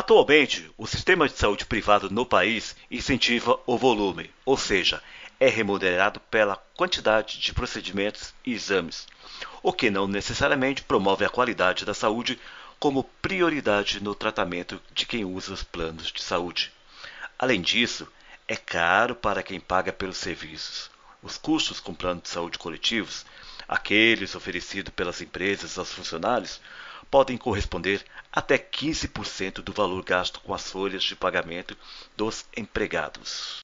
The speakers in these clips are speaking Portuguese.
Atualmente, o sistema de saúde privado no país incentiva o volume, ou seja, é remunerado pela quantidade de procedimentos e exames, o que não necessariamente promove a qualidade da saúde como prioridade no tratamento de quem usa os planos de saúde. Além disso, é caro para quem paga pelos serviços. Os custos com planos de saúde coletivos, aqueles oferecidos pelas empresas aos funcionários, podem corresponder até 15% do valor gasto com as folhas de pagamento dos empregados.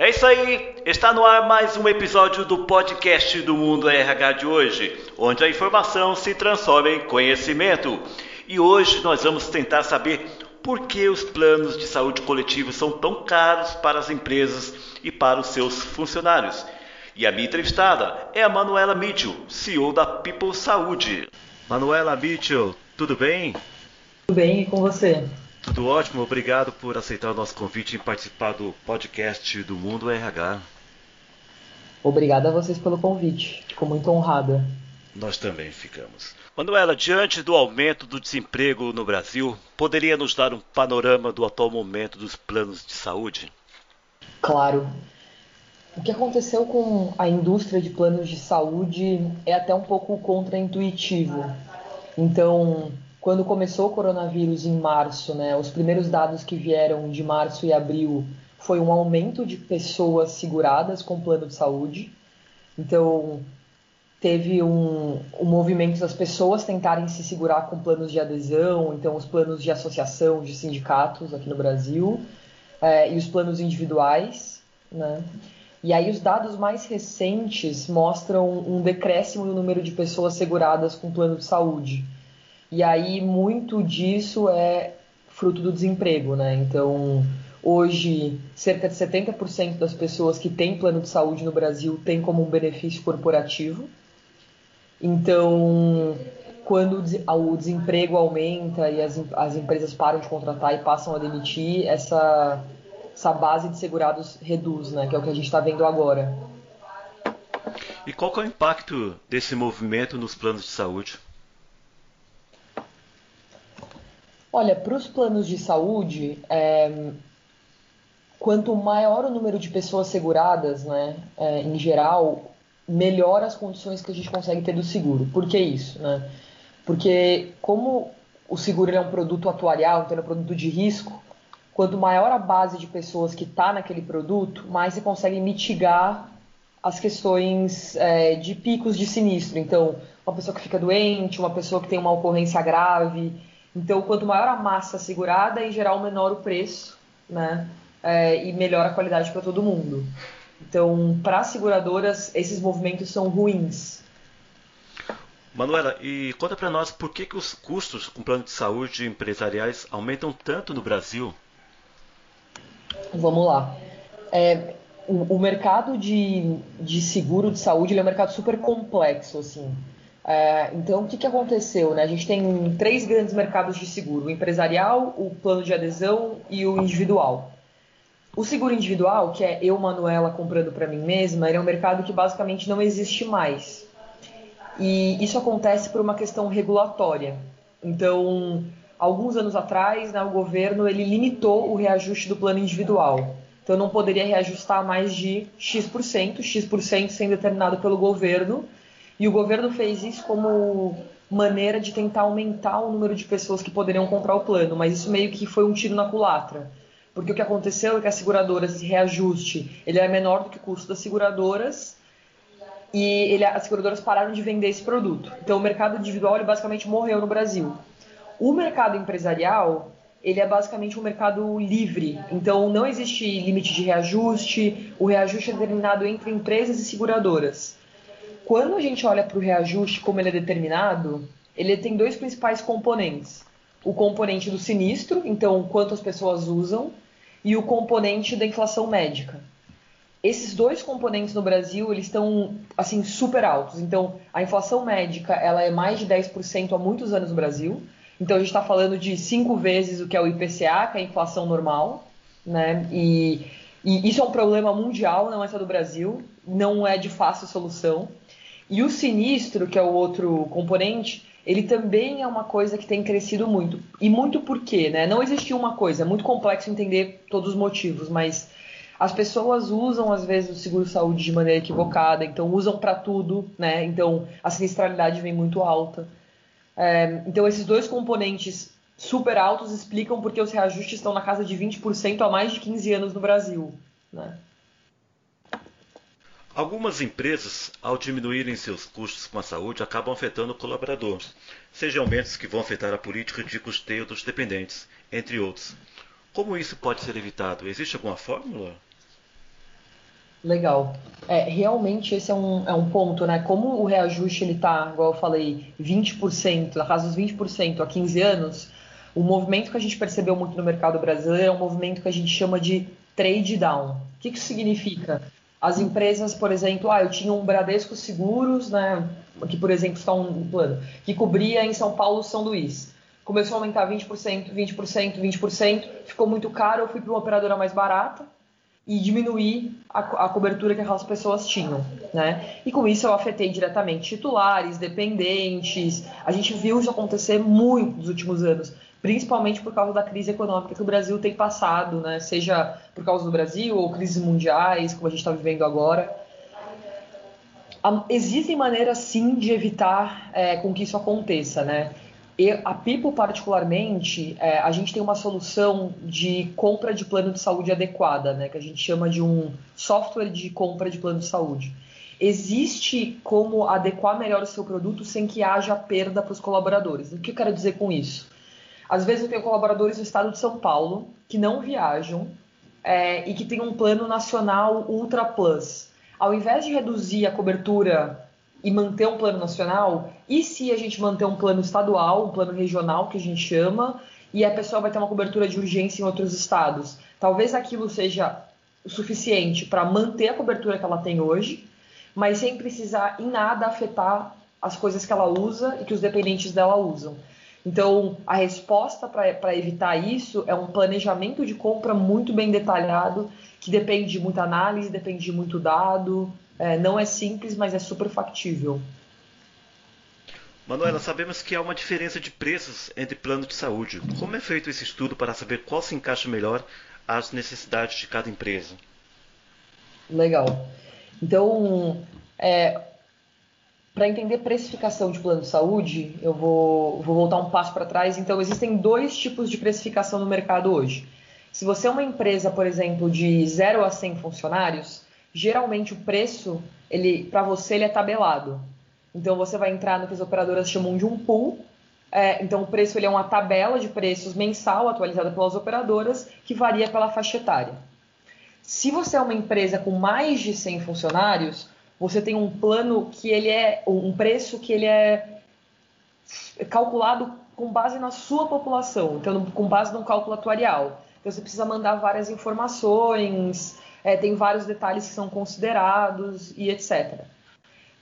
É isso aí, está no ar mais um episódio do podcast do Mundo RH de hoje, onde a informação se transforma em conhecimento. E hoje nós vamos tentar saber por que os planos de saúde coletivos são tão caros para as empresas e para os seus funcionários. E a minha entrevistada é a Manuela Mitchell, CEO da People Saúde. Manuela Mitchell, tudo bem? Tudo bem, e com você? Tudo ótimo, obrigado por aceitar o nosso convite em participar do podcast do Mundo RH. Obrigada a vocês pelo convite, fico muito honrada. Nós também ficamos. Manuela, diante do aumento do desemprego no Brasil, poderia nos dar um panorama do atual momento dos planos de saúde? Claro. O que aconteceu com a indústria de planos de saúde é até um pouco contraintuitivo. Então, quando começou o coronavírus em março, né, os primeiros dados que vieram de março e abril foi um aumento de pessoas seguradas com plano de saúde. Então, teve um, um movimento das pessoas tentarem se segurar com planos de adesão, então os planos de associação de sindicatos aqui no Brasil, é, e os planos individuais, né? E aí os dados mais recentes mostram um decréscimo no número de pessoas seguradas com plano de saúde. E aí muito disso é fruto do desemprego, né? Então, hoje, cerca de 70% das pessoas que têm plano de saúde no Brasil têm como um benefício corporativo. Então, quando o desemprego aumenta e as, as empresas param de contratar e passam a demitir, essa essa base de segurados reduz, né? Que é o que a gente está vendo agora. E qual é o impacto desse movimento nos planos de saúde? Olha, para os planos de saúde, é, quanto maior o número de pessoas seguradas, né, é, em geral, melhor as condições que a gente consegue ter do seguro. Por que isso? Né? Porque como o seguro é um produto atuarial, então é um produto de risco, quanto maior a base de pessoas que está naquele produto, mais você consegue mitigar as questões é, de picos de sinistro. Então, uma pessoa que fica doente, uma pessoa que tem uma ocorrência grave. Então, quanto maior a massa segurada, em geral, menor o preço, né? É, e melhor a qualidade para todo mundo. Então, para as seguradoras, esses movimentos são ruins. Manuela, e conta para nós por que, que os custos com plano de saúde empresariais aumentam tanto no Brasil Vamos lá. É, o, o, mercado de, de seguro de saúde é um mercado super complexo, assim. É, então, o que, que aconteceu? Né? A gente tem três grandes mercados de seguro: o empresarial, o plano de adesão e o individual. O seguro individual, que é eu, Manuela, comprando para mim mesma, é um mercado que basicamente não existe mais. E isso acontece por uma questão regulatória. Então, alguns anos atrás, né, o governo ele limitou o reajuste do plano individual. Então não poderia reajustar mais de X%, X% sendo determinado pelo governo, e o governo fez isso como maneira de tentar aumentar o número de pessoas que poderiam comprar o plano, mas isso meio que foi um tiro na culatra. Porque o que aconteceu é que as seguradoras, esse reajuste, ele é menor do que o custo das seguradoras, e ele, as seguradoras pararam de vender esse produto. Então o mercado individual basicamente morreu no Brasil. O mercado empresarial, ele é basicamente um mercado livre, então não existe limite de reajuste, o reajuste é determinado entre empresas e seguradoras. Quando a gente olha para o reajuste, como ele é determinado, ele tem dois principais componentes. O componente do sinistro, então quantas pessoas usam, e o componente da inflação médica. Esses dois componentes no Brasil, eles estão assim super altos. Então, a inflação médica, ela é mais de 10% há muitos anos no Brasil. Então a gente está falando de cinco vezes o que é o IPCA, que é a inflação normal, né? E, e, isso é um problema mundial, não é só do Brasil, não é de fácil solução. E o sinistro, que é o outro componente, ele também é uma coisa que tem crescido muito. E muito por quê, né? Não existe uma coisa, é muito complexo entender todos os motivos, mas as pessoas usam às vezes o seguro-saúde de maneira equivocada, então usam para tudo, né? Então a sinistralidade vem muito alta. É, então esses dois componentes super altos explicam porque os reajustes estão na casa de 20% há mais de 15 anos no Brasil, né? Algumas empresas, ao diminuírem seus custos com a saúde, acabam afetando o colaborador, seja aumentos que vão afetar a política de custeio dos dependentes, entre outros. Como isso pode ser evitado? Existe alguma fórmula? Legal. É, realmente esse é um, é um ponto, né? Como o reajuste ele tá, igual eu falei, 20%, na casa dos 20% há 15 anos, o movimento que a gente percebeu muito no mercado brasileiro é um movimento que a gente chama de trade down. O que isso significa? As empresas, por exemplo, ah, eu tinha um Bradesco Seguros, né, que por exemplo está um plano, que cobria em São Paulo São Luís. Começou a aumentar 20%, 20%, 20%, ficou muito caro, eu fui para uma operadora mais barata e diminuí a, a, cobertura que aquelas pessoas tinham, né? E com isso eu afetei diretamente titulares, dependentes. A gente viu isso acontecer muito nos últimos anos principalmente por causa da crise econômica que o Brasil tem passado, né? seja por causa do Brasil ou crises mundiais, como a gente está vivendo agora. Existem maneiras sim de evitar é, com que isso aconteça, né? E a Pipo, particularmente, é, a gente tem uma solução de compra de plano de saúde adequada, né? Que a gente chama de um software de compra de plano de saúde. Existe como adequar melhor o seu produto sem que haja perda para os colaboradores. O que eu quero dizer com isso? Às vezes eu tenho colaboradores do estado de São Paulo que não viajam é, e que tem um plano nacional Ultra Plus. Ao invés de reduzir a cobertura e manter um plano nacional, e se a gente manter um plano estadual, um plano regional que a gente chama, e a pessoa vai ter uma cobertura de urgência em outros estados? Talvez aquilo seja o suficiente para manter a cobertura que ela tem hoje, mas sem precisar em nada afetar as coisas que ela usa e que os dependentes dela usam. Então, a resposta para evitar isso é um planejamento de compra muito bem detalhado, que depende de muita análise, depende de muito dado. É, não é simples, mas é super factível. Manuela, sabemos que há uma diferença de preços entre planos de saúde. Como é feito esse estudo para saber qual se encaixa melhor às necessidades de cada empresa? Legal. Então, é, para entender precificação de plano de saúde, eu vou, vou voltar um passo para trás. Então, existem dois tipos de precificação no mercado hoje. Se você é uma empresa, por exemplo, de 0 a 100 funcionários, geralmente o preço, ele para você, ele é tabelado. Então, você vai entrar no que as operadoras chamam de um pool. É, então, o preço ele é uma tabela de preços mensal atualizada pelas operadoras, que varia pela faixa etária. Se você é uma empresa com mais de 100 funcionários, você tem um plano que ele é um preço que ele é calculado com base na sua população, então com base num cálculo atuarial. Então você precisa mandar várias informações, é, tem vários detalhes que são considerados e etc.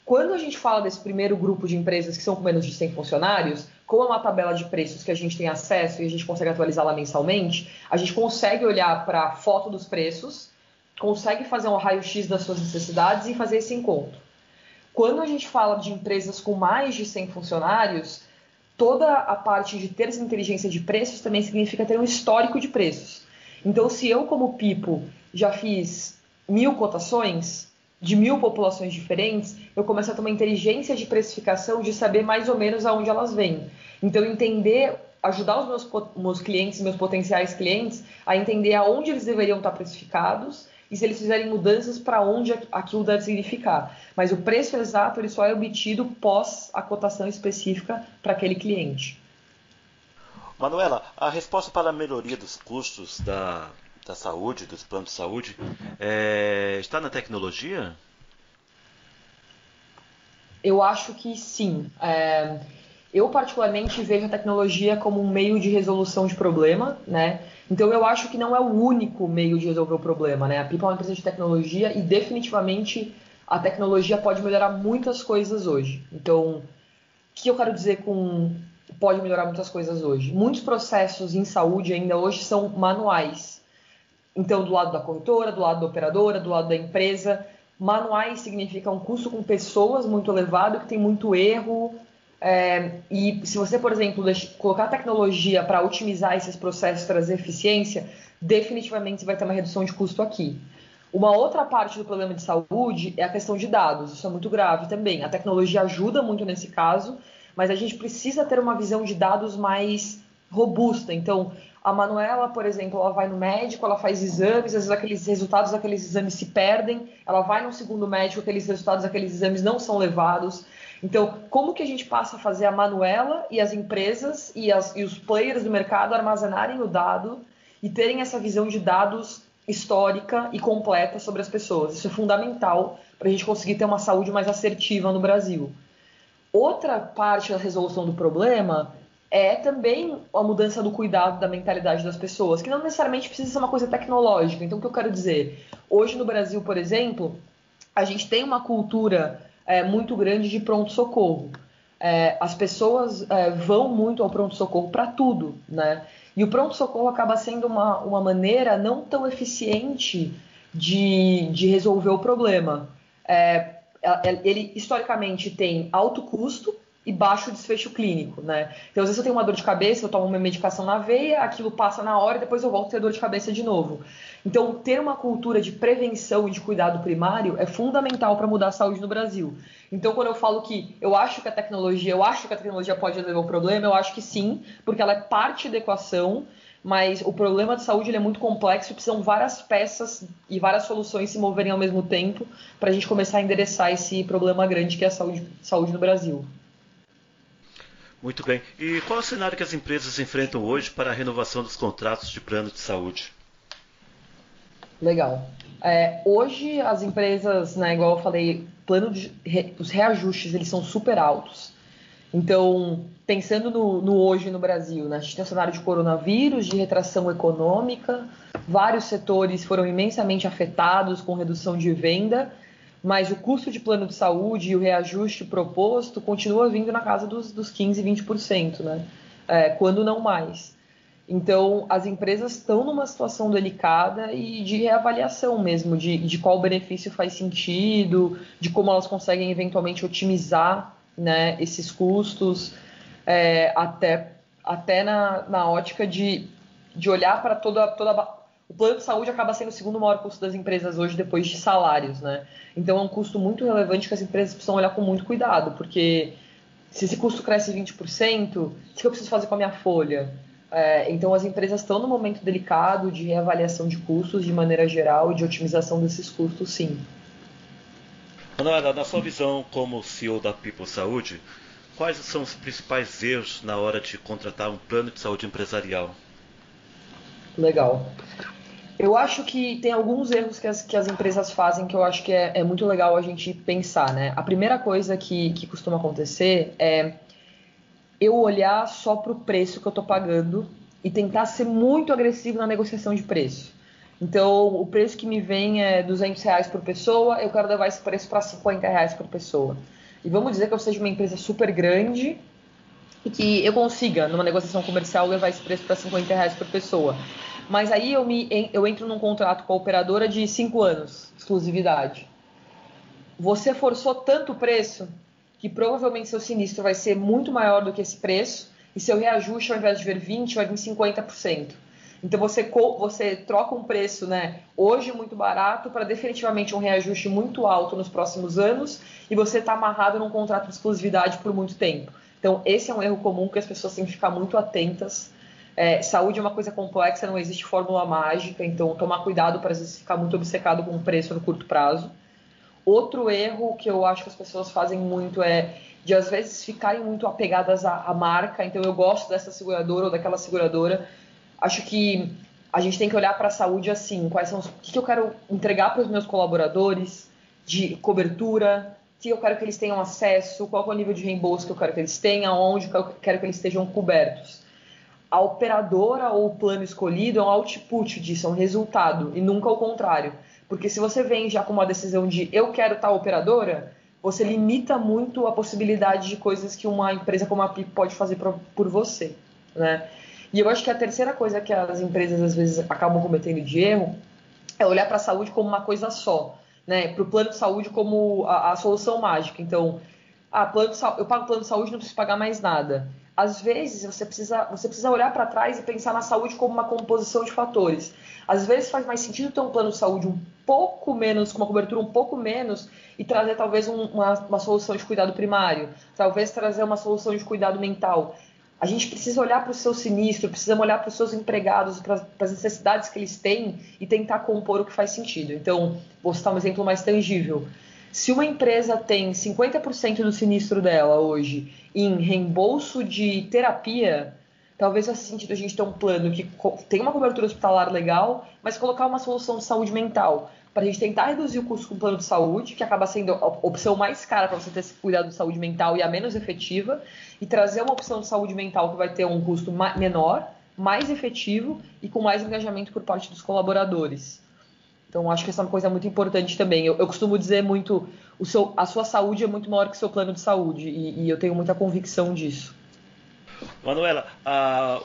Quando a gente fala desse primeiro grupo de empresas que são com menos de 100 funcionários, como é uma tabela de preços que a gente tem acesso e a gente consegue atualizá-la mensalmente, a gente consegue olhar para a foto dos preços consegue fazer um raio-x das suas necessidades e fazer esse encontro. Quando a gente fala de empresas com mais de 100 funcionários, toda a parte de ter essa inteligência de preços também significa ter um histórico de preços. Então, se eu, como Pipo, já fiz mil cotações de mil populações diferentes, eu começo a ter uma inteligência de precificação de saber mais ou menos aonde elas vêm. Então, entender, ajudar os meus, meus clientes, meus potenciais clientes, a entender aonde eles deveriam estar precificados e se eles fizerem mudanças para onde aquilo deve significar. Mas o preço exato ele só é obtido pós a cotação específica para aquele cliente. Manuela, a resposta para a melhoria dos custos da, da saúde, dos planos de saúde, é, está na tecnologia? Eu acho que sim. É, eu particularmente vejo a tecnologia como um meio de resolução de problema, né? Então eu acho que não é o único meio de resolver o problema, né? A Pipa é uma empresa de tecnologia e definitivamente a tecnologia pode melhorar muitas coisas hoje. Então, o que eu quero dizer com pode melhorar muitas coisas hoje? Muitos processos em saúde ainda hoje são manuais. Então, do lado da corretora, do lado da operadora, do lado da empresa, Manuais significa um custo com pessoas muito elevado, que tem muito erro. É, e se você, por exemplo, deixa, colocar tecnologia para otimizar esses processos, trazer eficiência, definitivamente você vai ter uma redução de custo aqui. Uma outra parte do problema de saúde é a questão de dados. Isso é muito grave também. A tecnologia ajuda muito nesse caso, mas a gente precisa ter uma visão de dados mais robusta. Então, a Manuela, por exemplo, ela vai no médico, ela faz exames, às vezes aqueles resultados daqueles exames se perdem, ela vai no segundo médico, aqueles resultados daqueles exames não são levados. Então, como que a gente passa a fazer a Manuela e as empresas e, as, e os players do mercado armazenarem o dado e terem essa visão de dados histórica e completa sobre as pessoas? Isso é fundamental para a gente conseguir ter uma saúde mais assertiva no Brasil. Outra parte da resolução do problema é também a mudança do cuidado da mentalidade das pessoas, que não necessariamente precisa ser uma coisa tecnológica. Então, o que eu quero dizer? Hoje no Brasil, por exemplo, a gente tem uma cultura é, muito grande de pronto-socorro. É, as pessoas é, vão muito ao pronto-socorro para tudo, né? E o pronto-socorro acaba sendo uma, uma maneira não tão eficiente de, de resolver o problema. É, ele historicamente tem alto custo, e baixo desfecho clínico, né? Então, às vezes eu tenho uma dor de cabeça, eu tomo uma medicação na veia, aquilo passa na hora e depois eu volto a ter dor de cabeça de novo. Então, ter uma cultura de prevenção e de cuidado primário é fundamental para mudar a saúde no Brasil. Então, quando eu falo que eu acho que a tecnologia, eu acho que a tecnologia pode resolver o problema, eu acho que sim, porque ela é parte da equação, mas o problema de saúde é muito complexo e precisam várias peças e várias soluções se moverem ao mesmo tempo para a gente começar a endereçar esse problema grande que é a saúde, saúde no Brasil. Muito bem. E qual é o cenário que as empresas enfrentam hoje para a renovação dos contratos de plano de saúde? Legal. É, hoje as empresas, né, igual eu falei, plano de, os reajustes eles são super altos. Então, pensando no, no, hoje no Brasil, né, a gente tem um cenário de coronavírus, de retração econômica, vários setores foram imensamente afetados com redução de venda mas o custo de plano de saúde e o reajuste proposto continua vindo na casa dos, dos 15%, 20%, né? É, quando não mais. Então, as empresas estão numa situação delicada e de reavaliação mesmo, de, de qual benefício faz sentido, de como elas conseguem eventualmente otimizar né, esses custos, é, até, até na, na ótica de, de olhar para toda, toda o plano de saúde acaba sendo o segundo maior custo das empresas hoje, depois de salários, né? Então é um custo muito relevante que as empresas precisam olhar com muito cuidado, porque se esse custo cresce 20%, o que eu preciso fazer com a minha folha? É, então as empresas estão num momento delicado de reavaliação de custos de maneira geral e de otimização desses custos, sim. Manuela, na sua visão como CEO da People Saúde, quais são os principais erros na hora de contratar um plano de saúde empresarial? Legal. Eu acho que tem alguns erros que as, que as empresas fazem que eu acho que é, é muito legal a gente pensar, né? A primeira coisa que, que costuma acontecer é eu olhar só para o preço que eu estou pagando e tentar ser muito agressivo na negociação de preço. Então, o preço que me vem é 200 reais por pessoa, eu quero levar esse preço para 50 reais por pessoa. E vamos dizer que eu seja uma empresa super grande e que eu consiga, numa negociação comercial, levar esse preço para 50 reais por pessoa. Mas aí eu, me, eu entro num contrato com a operadora de 5 anos, exclusividade. Você forçou tanto o preço que provavelmente seu sinistro vai ser muito maior do que esse preço e seu reajuste, ao invés de vir 20%, vai vir 50%. Então você, você troca um preço né, hoje muito barato para definitivamente um reajuste muito alto nos próximos anos e você está amarrado num contrato de exclusividade por muito tempo. Então esse é um erro comum que as pessoas têm que ficar muito atentas é, saúde é uma coisa complexa, não existe fórmula mágica, então tomar cuidado para ficar muito obcecado com o preço no curto prazo. Outro erro que eu acho que as pessoas fazem muito é de às vezes ficarem muito apegadas à, à marca, então eu gosto dessa seguradora ou daquela seguradora. Acho que a gente tem que olhar para a saúde assim, quais são os, o que eu quero entregar para os meus colaboradores de cobertura, que eu quero que eles tenham acesso, qual é o nível de reembolso que eu quero que eles tenham, onde eu quero que eles estejam cobertos a operadora ou o plano escolhido é um output disso, é um resultado, e nunca o contrário. Porque se você vem já com uma decisão de eu quero tal operadora, você limita muito a possibilidade de coisas que uma empresa como a PIP pode fazer por você. Né? E eu acho que a terceira coisa que as empresas às vezes acabam cometendo de erro é olhar para a saúde como uma coisa só. Né, para o plano de saúde como a, a solução mágica. Então, ah, plano de, eu pago plano de saúde, não preciso pagar mais nada. Às vezes você precisa, você precisa olhar para trás e pensar na saúde como uma composição de fatores. Às vezes faz mais sentido ter um plano de saúde um pouco menos, com uma cobertura um pouco menos, e trazer talvez um, uma, uma solução de cuidado primário, talvez trazer uma solução de cuidado mental. A gente precisa olhar para o seu sinistro, precisa olhar para os seus empregados, para as necessidades que eles têm e tentar compor o que faz sentido. Então, vou citar um exemplo mais tangível. Se uma empresa tem 50% do sinistro dela hoje em reembolso de terapia, talvez faça sentido a gente ter um plano que tem uma cobertura hospitalar legal, mas colocar uma solução de saúde mental para a gente tentar reduzir o custo com o plano de saúde, que acaba sendo a opção mais cara para você ter esse cuidado de saúde mental e a menos efetiva, e trazer uma opção de saúde mental que vai ter um custo menor, mais efetivo e com mais engajamento por parte dos colaboradores. Então, acho que essa é uma coisa muito importante também. Eu, eu costumo dizer muito, seu, a sua saúde é muito maior que o seu plano de saúde, e, e eu tenho muita convicção disso. Manuela,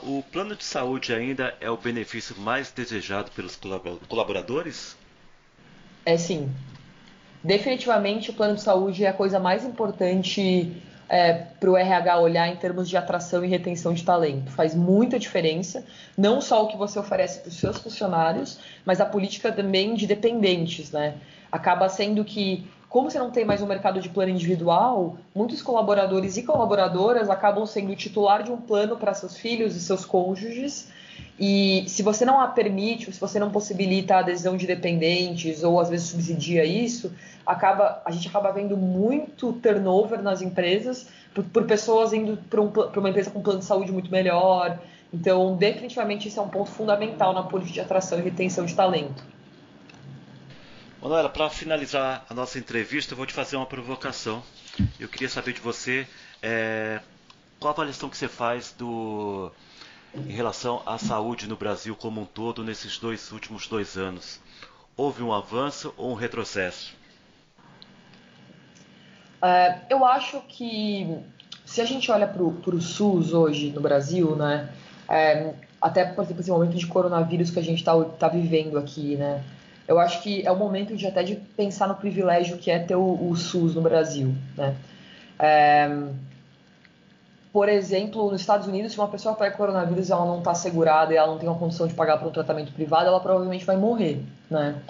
o plano de saúde ainda é o benefício mais desejado pelos colaboradores? É sim. Definitivamente, o plano de saúde é a coisa mais importante é, para o RH olhar em termos de atração e retenção de talento. Faz muita diferença, não só o que você oferece para os seus funcionários, mas a política também de dependentes, né? Acaba sendo que, como você não tem mais um mercado de plano individual, muitos colaboradores e colaboradoras acabam sendo titular de um plano para seus filhos e seus cônjuges e se você não a permite, ou se você não possibilita a adesão de dependentes, ou às vezes subsidia isso, acaba, a gente acaba vendo muito turnover nas empresas por, por pessoas indo para um, uma empresa com um plano de saúde muito melhor. Então, definitivamente, isso é um ponto fundamental na política de atração e retenção de talento. Manuela, para finalizar a nossa entrevista, eu vou te fazer uma provocação. Eu queria saber de você é, qual a avaliação que você faz do em relação à saúde no Brasil como um todo nesses dois últimos dois anos? Houve um avanço ou um retrocesso? É, eu acho que se a gente olha para o SUS hoje no Brasil, né, é, até por exemplo esse momento de coronavírus que a gente está tá vivendo aqui, né, eu acho que é o momento de até de pensar no privilégio que é ter o, o SUS no Brasil, né. É, por exemplo, nos Estados Unidos, se uma pessoa pega coronavírus e ela não está segurada e ela não tem uma condição de pagar por um tratamento privado, ela provavelmente vai morrer, né?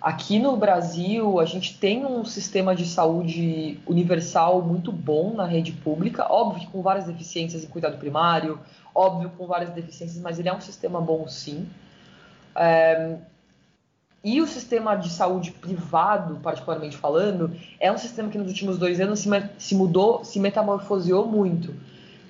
Aqui no Brasil, a gente tem um sistema de saúde universal muito bom na rede pública, óbvio com várias deficiências em cuidado primário, óbvio com várias deficiências, mas ele é um sistema bom sim. É... E o sistema de saúde privado, particularmente falando, é um sistema que nos últimos dois anos se, se mudou, se metamorfoseou muito.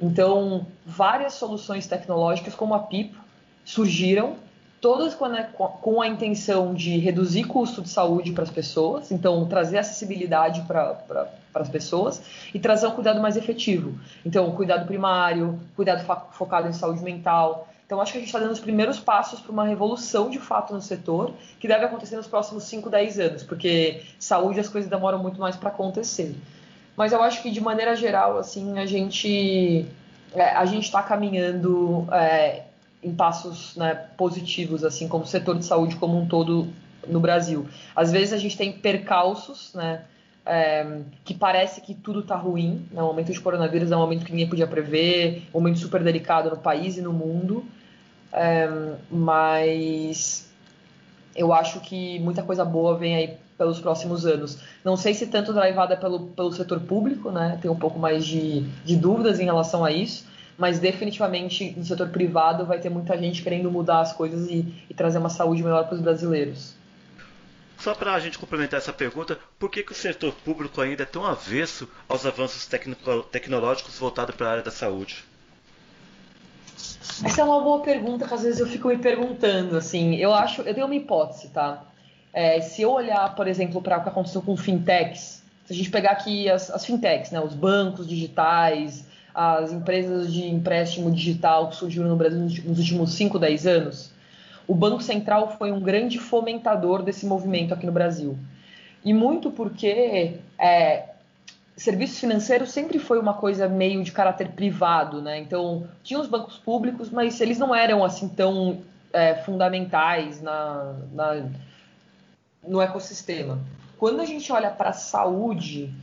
Então, várias soluções tecnológicas, como a Pipo, surgiram, todas com a, com a intenção de reduzir custo de saúde para as pessoas, então trazer acessibilidade para as pessoas e trazer um cuidado mais efetivo. Então, cuidado primário, cuidado focado em saúde mental. Então, acho que a gente está dando os primeiros passos para uma revolução de fato no setor, que deve acontecer nos próximos 5, 10 anos, porque saúde as coisas demoram muito mais para acontecer. Mas eu acho que de maneira geral, assim, a gente é, a gente está caminhando é, em passos né, positivos, assim como setor de saúde como um todo no Brasil. Às vezes a gente tem percalços, né? É, que parece que tudo está ruim. Né? O momento de coronavírus é um momento que ninguém podia prever, um momento super delicado no país e no mundo. É, mas eu acho que muita coisa boa vem aí pelos próximos anos. Não sei se tanto drivada pelo, pelo setor público, né? Tem um pouco mais de, de dúvidas em relação a isso, mas definitivamente no setor privado vai ter muita gente querendo mudar as coisas e, e trazer uma saúde melhor para os brasileiros. Só para a gente complementar essa pergunta, por que, que o setor público ainda é tão avesso aos avanços tecnológicos voltados para a área da saúde? Essa é uma boa pergunta que às vezes eu fico me perguntando, assim, eu acho, eu tenho uma hipótese, tá? É, se eu olhar, por exemplo, para o que aconteceu com fintechs, se a gente pegar aqui as, as fintechs, né, os bancos digitais, as empresas de empréstimo digital que surgiram no Brasil nos últimos 5, 10 anos, o Banco Central foi um grande fomentador desse movimento aqui no Brasil. E muito porque é, serviços financeiros sempre foi uma coisa meio de caráter privado, né? Então, tinha os bancos públicos, mas eles não eram assim tão é, fundamentais na, na no ecossistema. Quando a gente olha para a saúde,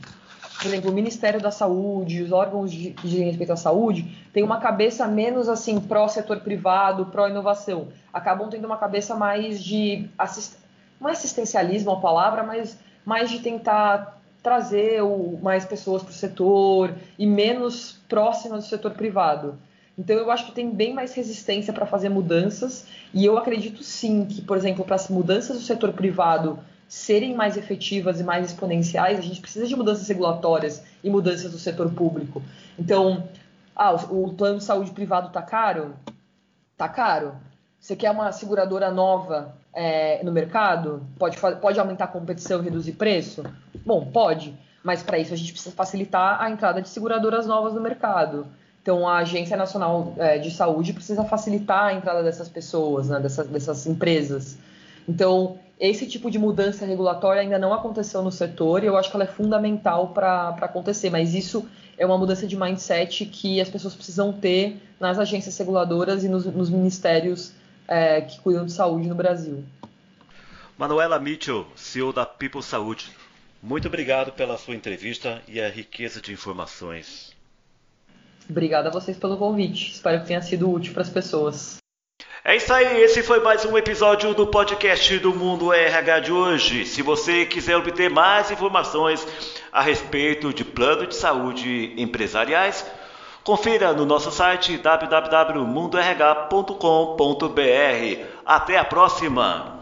por exemplo, o Ministério da Saúde, os órgãos de, dizem respeito à saúde, tem uma cabeça menos assim pró-setor privado, pró-inovação. Acabam tendo uma cabeça mais de assist... não é assistencialismo a palavra, mas mais de tentar trazer o, mais pessoas para o setor e menos próximas do setor privado. Então eu acho que tem bem mais resistência para fazer mudanças e eu acredito sim que, por exemplo, para as mudanças do setor privado serem mais efetivas e mais exponenciais, a gente precisa de mudanças regulatórias e mudanças do setor público. Então, ah, o, plano de saúde privado está caro? Está caro. Você quer uma seguradora nova é, no mercado? Pode, pode aumentar a competição e reduzir preço? Bom, pode. Mas para isso a gente precisa facilitar a entrada de seguradoras novas no mercado. Então, a Agência Nacional é, de Saúde precisa facilitar a entrada dessas pessoas, né, dessas, dessas empresas. Então, esse tipo de mudança regulatória ainda não aconteceu no setor e eu acho que ela é fundamental para acontecer, mas isso é uma mudança de mindset que as pessoas precisam ter nas agências reguladoras e nos, nos ministérios é, que cuidam de saúde no Brasil. Manuela Mitchell, CEO da People Saúde, muito obrigado pela sua entrevista e a riqueza de informações. Obrigada a vocês pelo convite. Espero que tenha sido útil para as pessoas. É isso aí, esse foi mais um episódio do podcast do Mundo RH de hoje. Se você quiser obter mais informações a respeito de plano de saúde empresariais, confira no nosso site www.mundorh.com.br. Até a próxima!